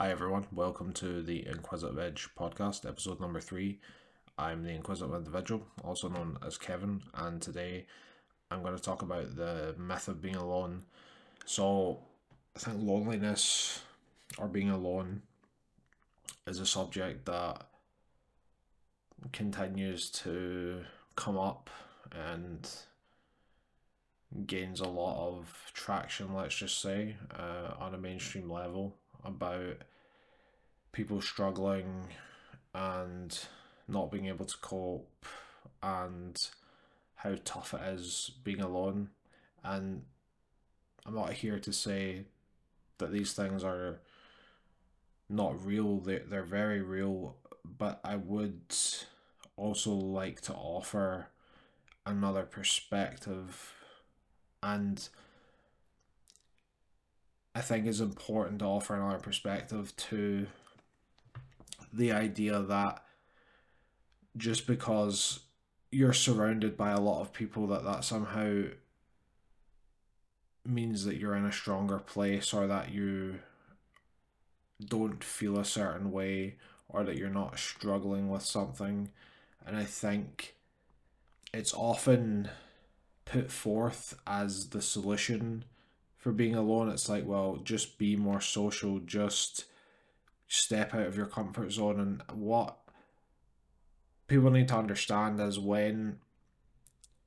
Hi, everyone. Welcome to the Inquisitive Edge podcast, episode number three. I'm the Inquisitive Individual, also known as Kevin, and today I'm going to talk about the myth of being alone. So, I think loneliness or being alone is a subject that continues to come up and gains a lot of traction, let's just say, uh, on a mainstream level about people struggling and not being able to cope and how tough it is being alone. And I'm not here to say that these things are not real, they're, they're very real, but I would also like to offer another perspective and I think it's important to offer another perspective to the idea that just because you're surrounded by a lot of people that that somehow means that you're in a stronger place or that you don't feel a certain way or that you're not struggling with something. And i think it's often put forth as the solution for being alone it's like well just be more social just step out of your comfort zone. And what people need to understand is when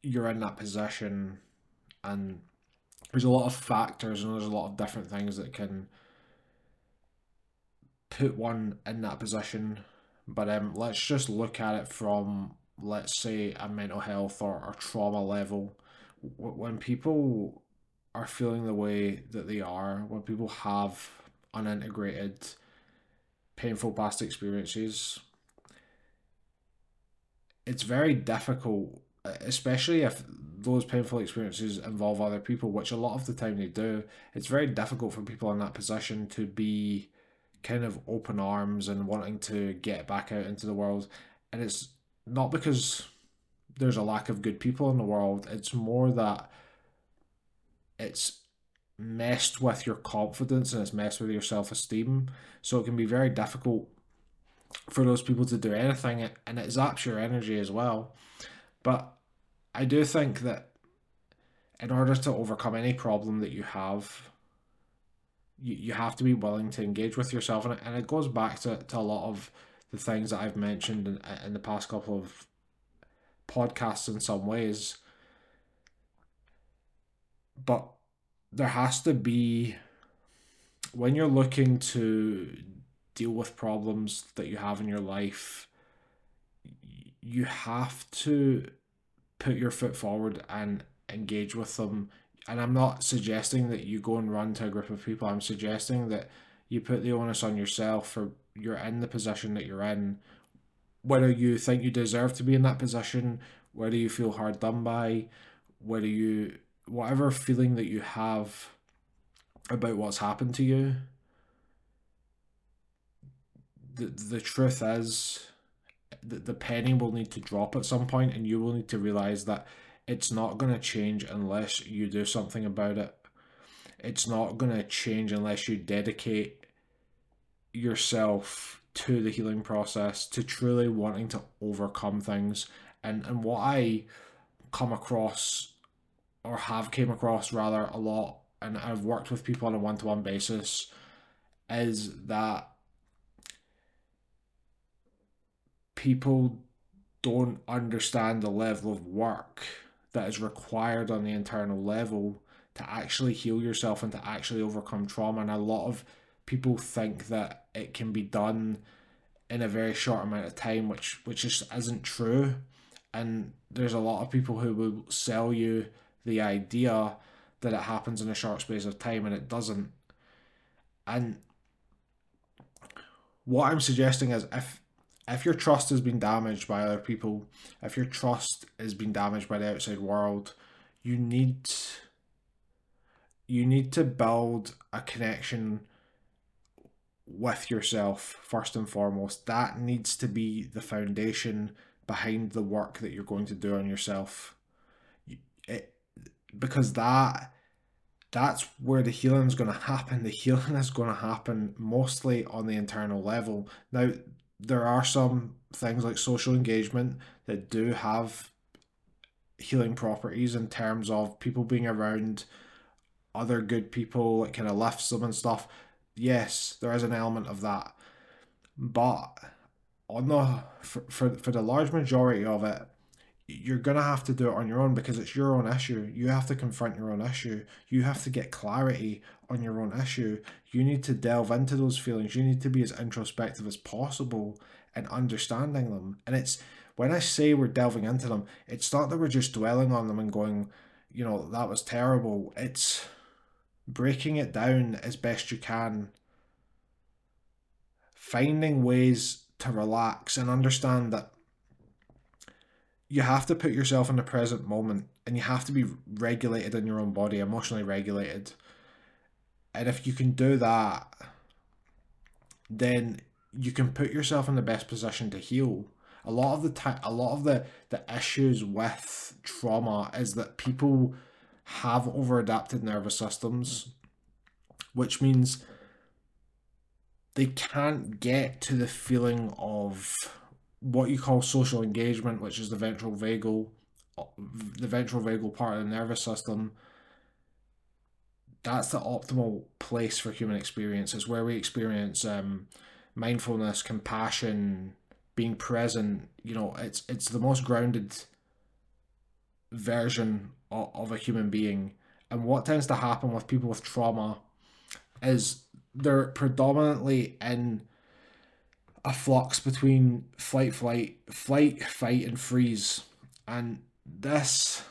you're in that position and there's a lot of factors and there's a lot of different things that can put one in that position. But um let's just look at it from let's say a mental health or, or trauma level. When people are feeling the way that they are when people have unintegrated painful past experiences, it's very difficult, especially if those painful experiences involve other people, which a lot of the time they do. It's very difficult for people in that position to be kind of open arms and wanting to get back out into the world. And it's not because there's a lack of good people in the world, it's more that it's messed with your confidence and it's messed with your self esteem. So it can be very difficult for those people to do anything and it zaps your energy as well. But I do think that in order to overcome any problem that you have, you, you have to be willing to engage with yourself. And it, and it goes back to, to a lot of the things that I've mentioned in, in the past couple of podcasts in some ways. But there has to be when you're looking to deal with problems that you have in your life you have to put your foot forward and engage with them. And i'm not suggesting that you go and run to a group of people. I'm suggesting that you put the onus on yourself for you're in the position that you're in. Whether you think you deserve to be in that position whether you feel hard done by whether you whatever feeling that you have about what's happened to you, the, the truth is that the penny will need to drop at some point and you will need to realize that it's not going to change unless you do something about it. It's not going to change unless you dedicate yourself to the healing process, to truly wanting to overcome things. And, and what I come across or have came across rather a lot and I've worked with people on a one to one basis is that people don't understand the level of work that is required on the internal level to actually heal yourself and to actually overcome trauma. And a lot of people think that it can be done in a very short amount of time, which which just isn't true. And there's a lot of people who will sell you the idea that it happens in a short space of time and it doesn't. And what I'm suggesting is if if your trust has been damaged by other people, if your trust has been damaged by the outside world, you need you need to build a connection with yourself first and foremost. That needs to be the foundation behind the work that you're going to do on yourself. Because that that's where the healing is going to happen. The healing is going to happen mostly on the internal level. Now, there are some things like social engagement that do have healing properties in terms of people being around other good people, it kind of lifts them and stuff. Yes, there is an element of that. But on the for, for, for the large majority of it, you're going to have to do it on your own because it's your own issue. You have to confront your own issue. You have to get clarity on your own issue. You need to delve into those feelings. You need to be as introspective as possible in understanding them. And it's when I say we're delving into them, it's not that we're just dwelling on them and going, you know, that was terrible. It's breaking it down as best you can, finding ways to relax and understand that you have to put yourself in the present moment and you have to be regulated in your own body, emotionally regulated. And if you can do that, then you can put yourself in the best position to heal. A lot of the time, a lot of the the issues with trauma is that people have over adapted nervous systems, which means they can't get to the feeling of what you call social engagement, which is the ventral vagal, the ventral vagal part of the nervous system. That's the optimal place for human experience. Is where we experience um, mindfulness, compassion, being present. You know, it's it's the most grounded version of, of a human being. And what tends to happen with people with trauma is they're predominantly in a flux between flight, flight, flight, fight, and freeze. And this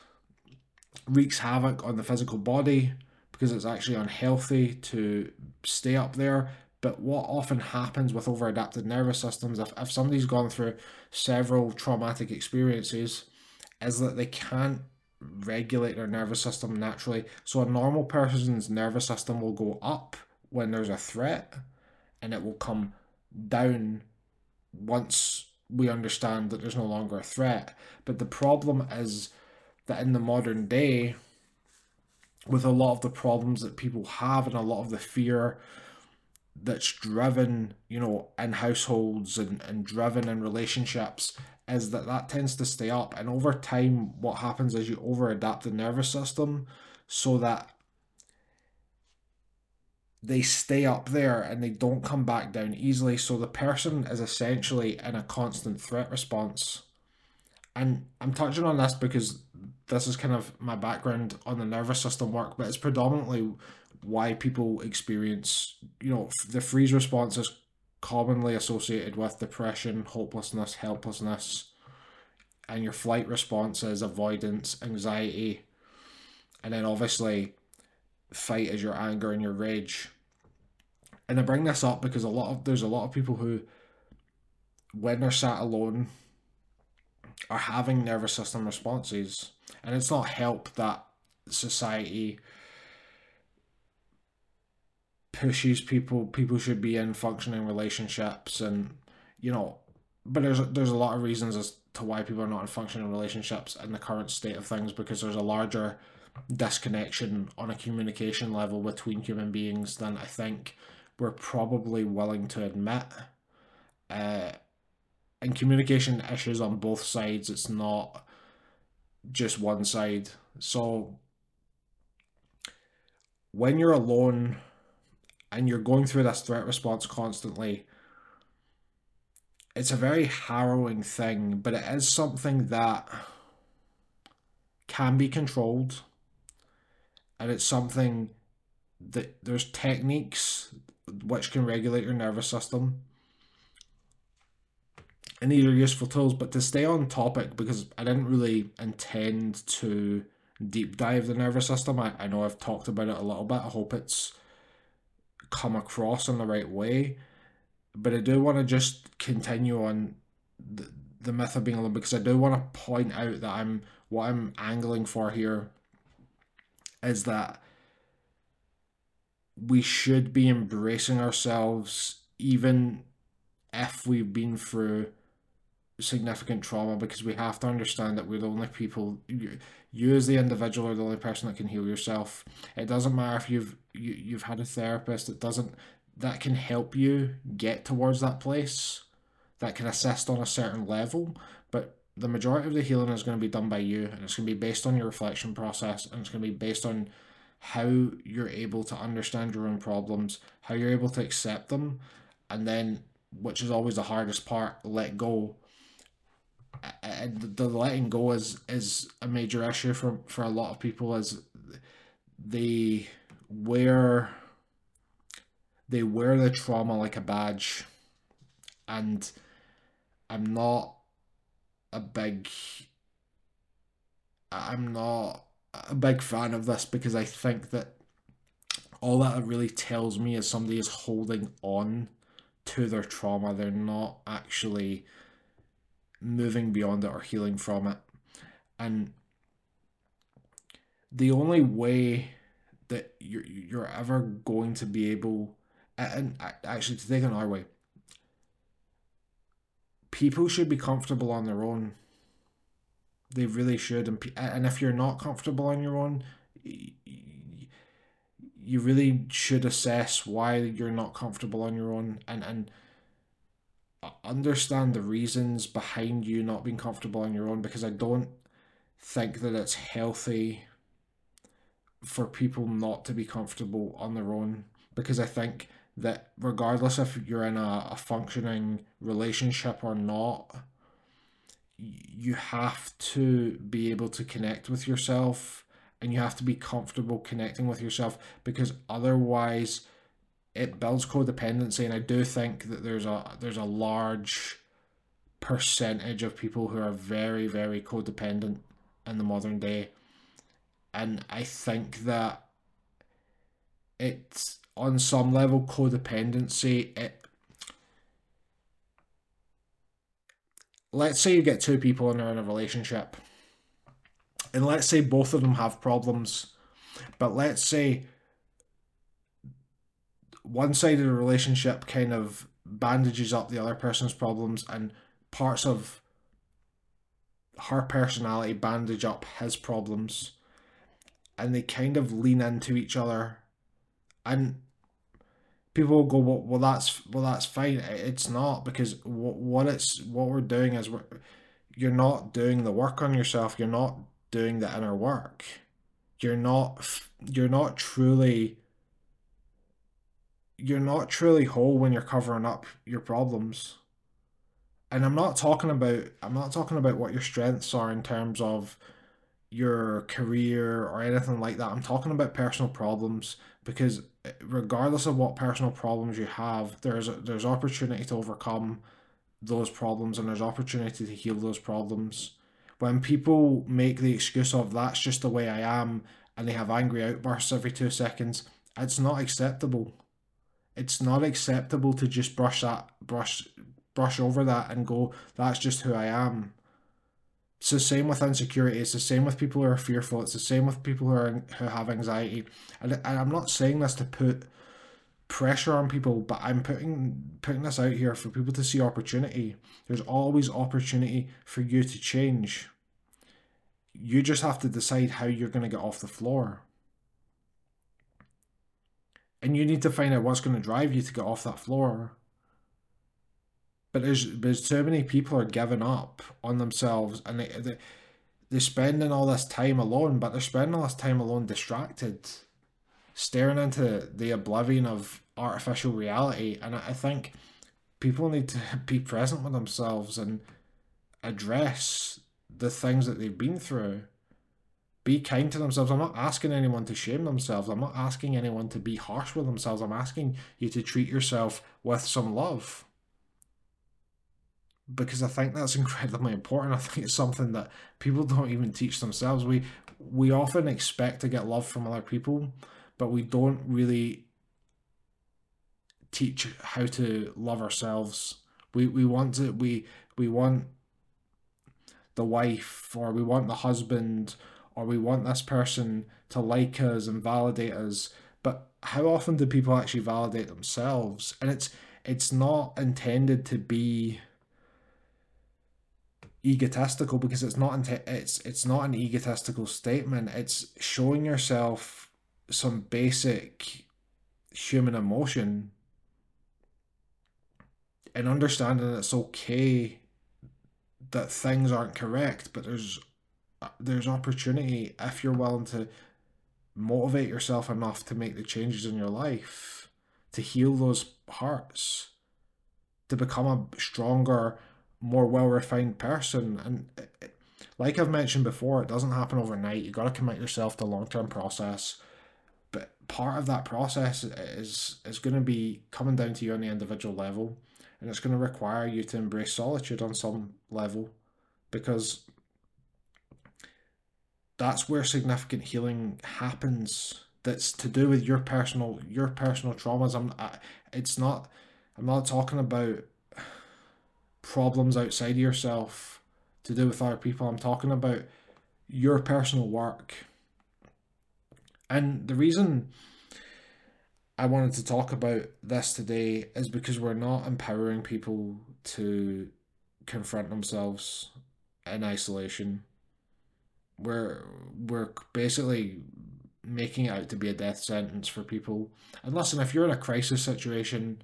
wreaks havoc on the physical body because it's actually unhealthy to stay up there. But what often happens with overadapted nervous systems, if, if somebody's gone through several traumatic experiences, is that they can't regulate their nervous system naturally. So a normal person's nervous system will go up when there's a threat and it will come down once we understand that there's no longer a threat. But the problem is that in the modern day, with a lot of the problems that people have and a lot of the fear that's driven, you know, in households and, and driven in relationships, is that that tends to stay up. And over time, what happens is you over adapt the nervous system so that they stay up there and they don't come back down easily. So the person is essentially in a constant threat response. And I'm touching on this because this is kind of my background on the nervous system work, but it's predominantly why people experience, you know, the freeze response is commonly associated with depression, hopelessness, helplessness, and your flight response is avoidance, anxiety, and then obviously fight is your anger and your rage. And I bring this up because a lot of there's a lot of people who when they're sat alone are having nervous system responses. And it's not help that society pushes people people should be in functioning relationships and you know but there's there's a lot of reasons as to why people are not in functioning relationships in the current state of things because there's a larger disconnection on a communication level between human beings than I think we're probably willing to admit. Uh, and communication issues on both sides, it's not just one side. So when you're alone and you're going through this threat response constantly, it's a very harrowing thing, but it is something that can be controlled. And it's something that there's techniques which can regulate your nervous system. And these are useful tools, but to stay on topic, because I didn't really intend to deep dive the nervous system, I, I know I've talked about it a little bit. I hope it's come across in the right way. But I do want to just continue on the, the myth of being alone because I do want to point out that I'm what I'm angling for here is that we should be embracing ourselves even if we've been through significant trauma because we have to understand that we're the only people you, you as the individual are the only person that can heal yourself. It doesn't matter if you've you, you've had a therapist it doesn't that can help you get towards that place that can assist on a certain level but the majority of the healing is going to be done by you and it's going to be based on your reflection process and it's going to be based on how you're able to understand your own problems how you're able to accept them and then which is always the hardest part let go. And the letting go is is a major issue for for a lot of people as they wear they wear the trauma like a badge. And i'm not a big i'm not a big fan of this because i think that all that really tells me is somebody is holding on to their trauma they're not actually moving beyond it or healing from it. And the only way that you're, you're ever going to be able, and actually to take another way, people should be comfortable on their own. They really should. And, and if you're not comfortable on your own, you really should assess why you're not comfortable on your own and, and understand the reasons behind you not being comfortable on your own because I don't think that it's healthy for people not to be comfortable on their own because I think that regardless if you're in a, a functioning relationship or not, you have to be able to connect with yourself and you have to be comfortable connecting with yourself because otherwise it builds codependency, and I do think that there's a there's a large percentage of people who are very very codependent in the modern day, and I think that it's on some level codependency. It let's say you get two people and they're in a relationship and let's say both of them have problems but let's say one side of the relationship kind of bandages up the other person's problems and parts of her personality bandage up his problems and they kind of lean into each other and people will go well, well that's well that's fine it's not because what, what it's what we're doing is we're you're not doing the work on yourself you're not doing the inner work you're not you're not truly you're not truly whole when you're covering up your problems. And I'm not talking about I'm not talking about what your strengths are in terms of your career or anything like that. I'm talking about personal problems because regardless of what personal problems you have, there's there's opportunity to overcome those problems and there's opportunity to heal those problems. When people make the excuse of that's just the way I am and they have angry outbursts every two seconds, it's not acceptable it's not acceptable to just brush that brush brush over that and go that's just who i am it's the same with insecurity. It's the same with people who are fearful. It's the same with people who are who have anxiety. And, and i'm not saying this to put pressure on people but i'm putting putting this out here for people to see opportunity. There's always opportunity for you to change. You just have to decide how you're going to get off the floor. And you need to find out what's going to drive you to get off that floor. But there's, there's too many people are giving up on themselves and they, they, they're spending all this time alone, but they're spending all this time alone distracted, staring into the oblivion of artificial reality. And I think people need to be present with themselves and address the things that they've been through be kind to themselves. I'm not asking anyone to shame themselves. I'm not asking anyone to be harsh with themselves. I'm asking you to treat yourself with some love. Because I think that's incredibly important. I think it's something that people don't even teach themselves. We we often expect to get love from other people, but we don't really teach how to love ourselves. We we want to we we want the wife or we want the husband or we want this person to like us and validate us but how often do people actually validate themselves and it's it's not intended to be egotistical because it's not it's it's not an egotistical statement. It's showing yourself some basic human emotion and understanding it's okay that things aren't correct but there's there's opportunity if you're willing to motivate yourself enough to make the changes in your life to heal those hearts to become a stronger more well refined person. And it, like I've mentioned before, it doesn't happen overnight. You've got to commit yourself to a long term process. But part of that process is is going to be coming down to you on the individual level, and it's going to require you to embrace solitude on some level, because that's where significant healing happens. That's to do with your personal your personal traumas. I'm. I, it's not. I'm not talking about problems outside of yourself to do with other people. I'm talking about your personal work. And the reason I wanted to talk about this today is because we're not empowering people to confront themselves in isolation. We're we're basically making it out to be a death sentence for people. And listen, if you're in a crisis situation,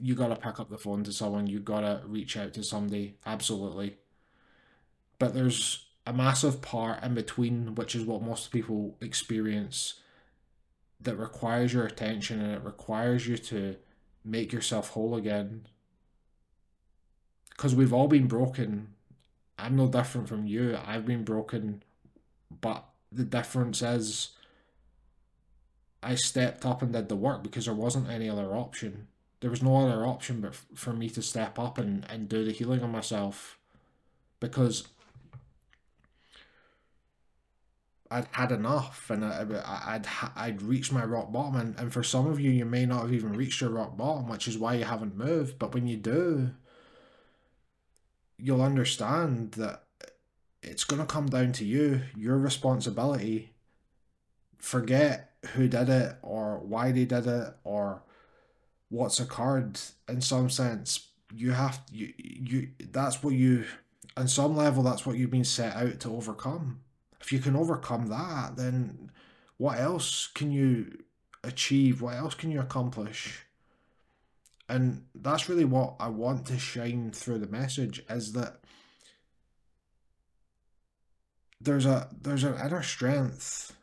you got to pick up the phone to someone, you got to reach out to somebody, absolutely. But there's a massive part in between, which is what most people experience, that requires your attention and it requires you to make yourself whole again. Because we've all been broken. I'm no different from you. I've been broken, but the difference is I stepped up and did the work because there wasn't any other option there was no other option but for me to step up and, and do the healing on myself. Because I'd had enough and I, I'd I'd reached my rock bottom. And, and for some of you you may not have even reached your rock bottom which is why you haven't moved. But when you do you'll understand that it's going to come down to you your responsibility. Forget who did it or why they did it or what's occurred in some sense you have you you that's what you on some level that's what you've been set out to overcome. If you can overcome that then what else can you achieve? What else can you accomplish? And that's really what i want to shine through the message is that there's a there's an inner strength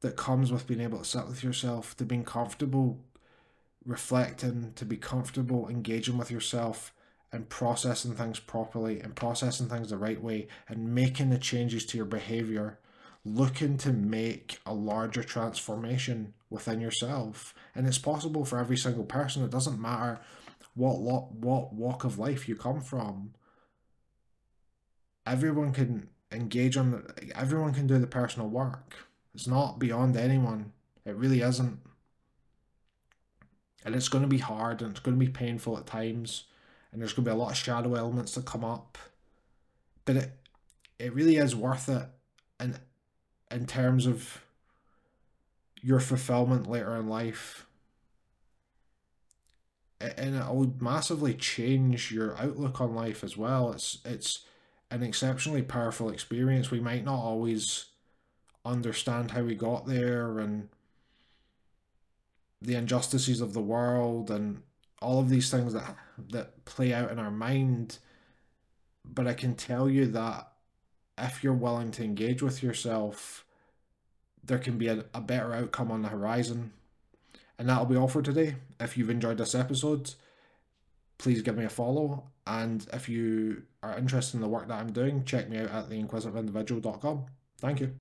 that comes with being able to sit with yourself to being comfortable reflecting, to be comfortable engaging with yourself and processing things properly and processing things the right way and making the changes to your behavior, looking to make a larger transformation within yourself. And it's possible for every single person. It doesn't matter what what walk of life you come from. Everyone can engage on everyone can do the personal work. It's not beyond anyone. It really isn't and it's going to be hard and it's going to be painful at times and there's going to be a lot of shadow elements that come up. But it it really is worth it in in terms of your fulfillment later in life. And it will massively change your outlook on life as well. It's it's an exceptionally powerful experience. We might not always understand how we got there and the injustices of the world and all of these things that that play out in our mind. But i can tell you that if you're willing to engage with yourself there can be a, a better outcome on the horizon. And that'll be all for today. If you've enjoyed this episode please give me a follow. And if you are interested in the work that i'm doing check me out at theinquisitiveindividual.com thank you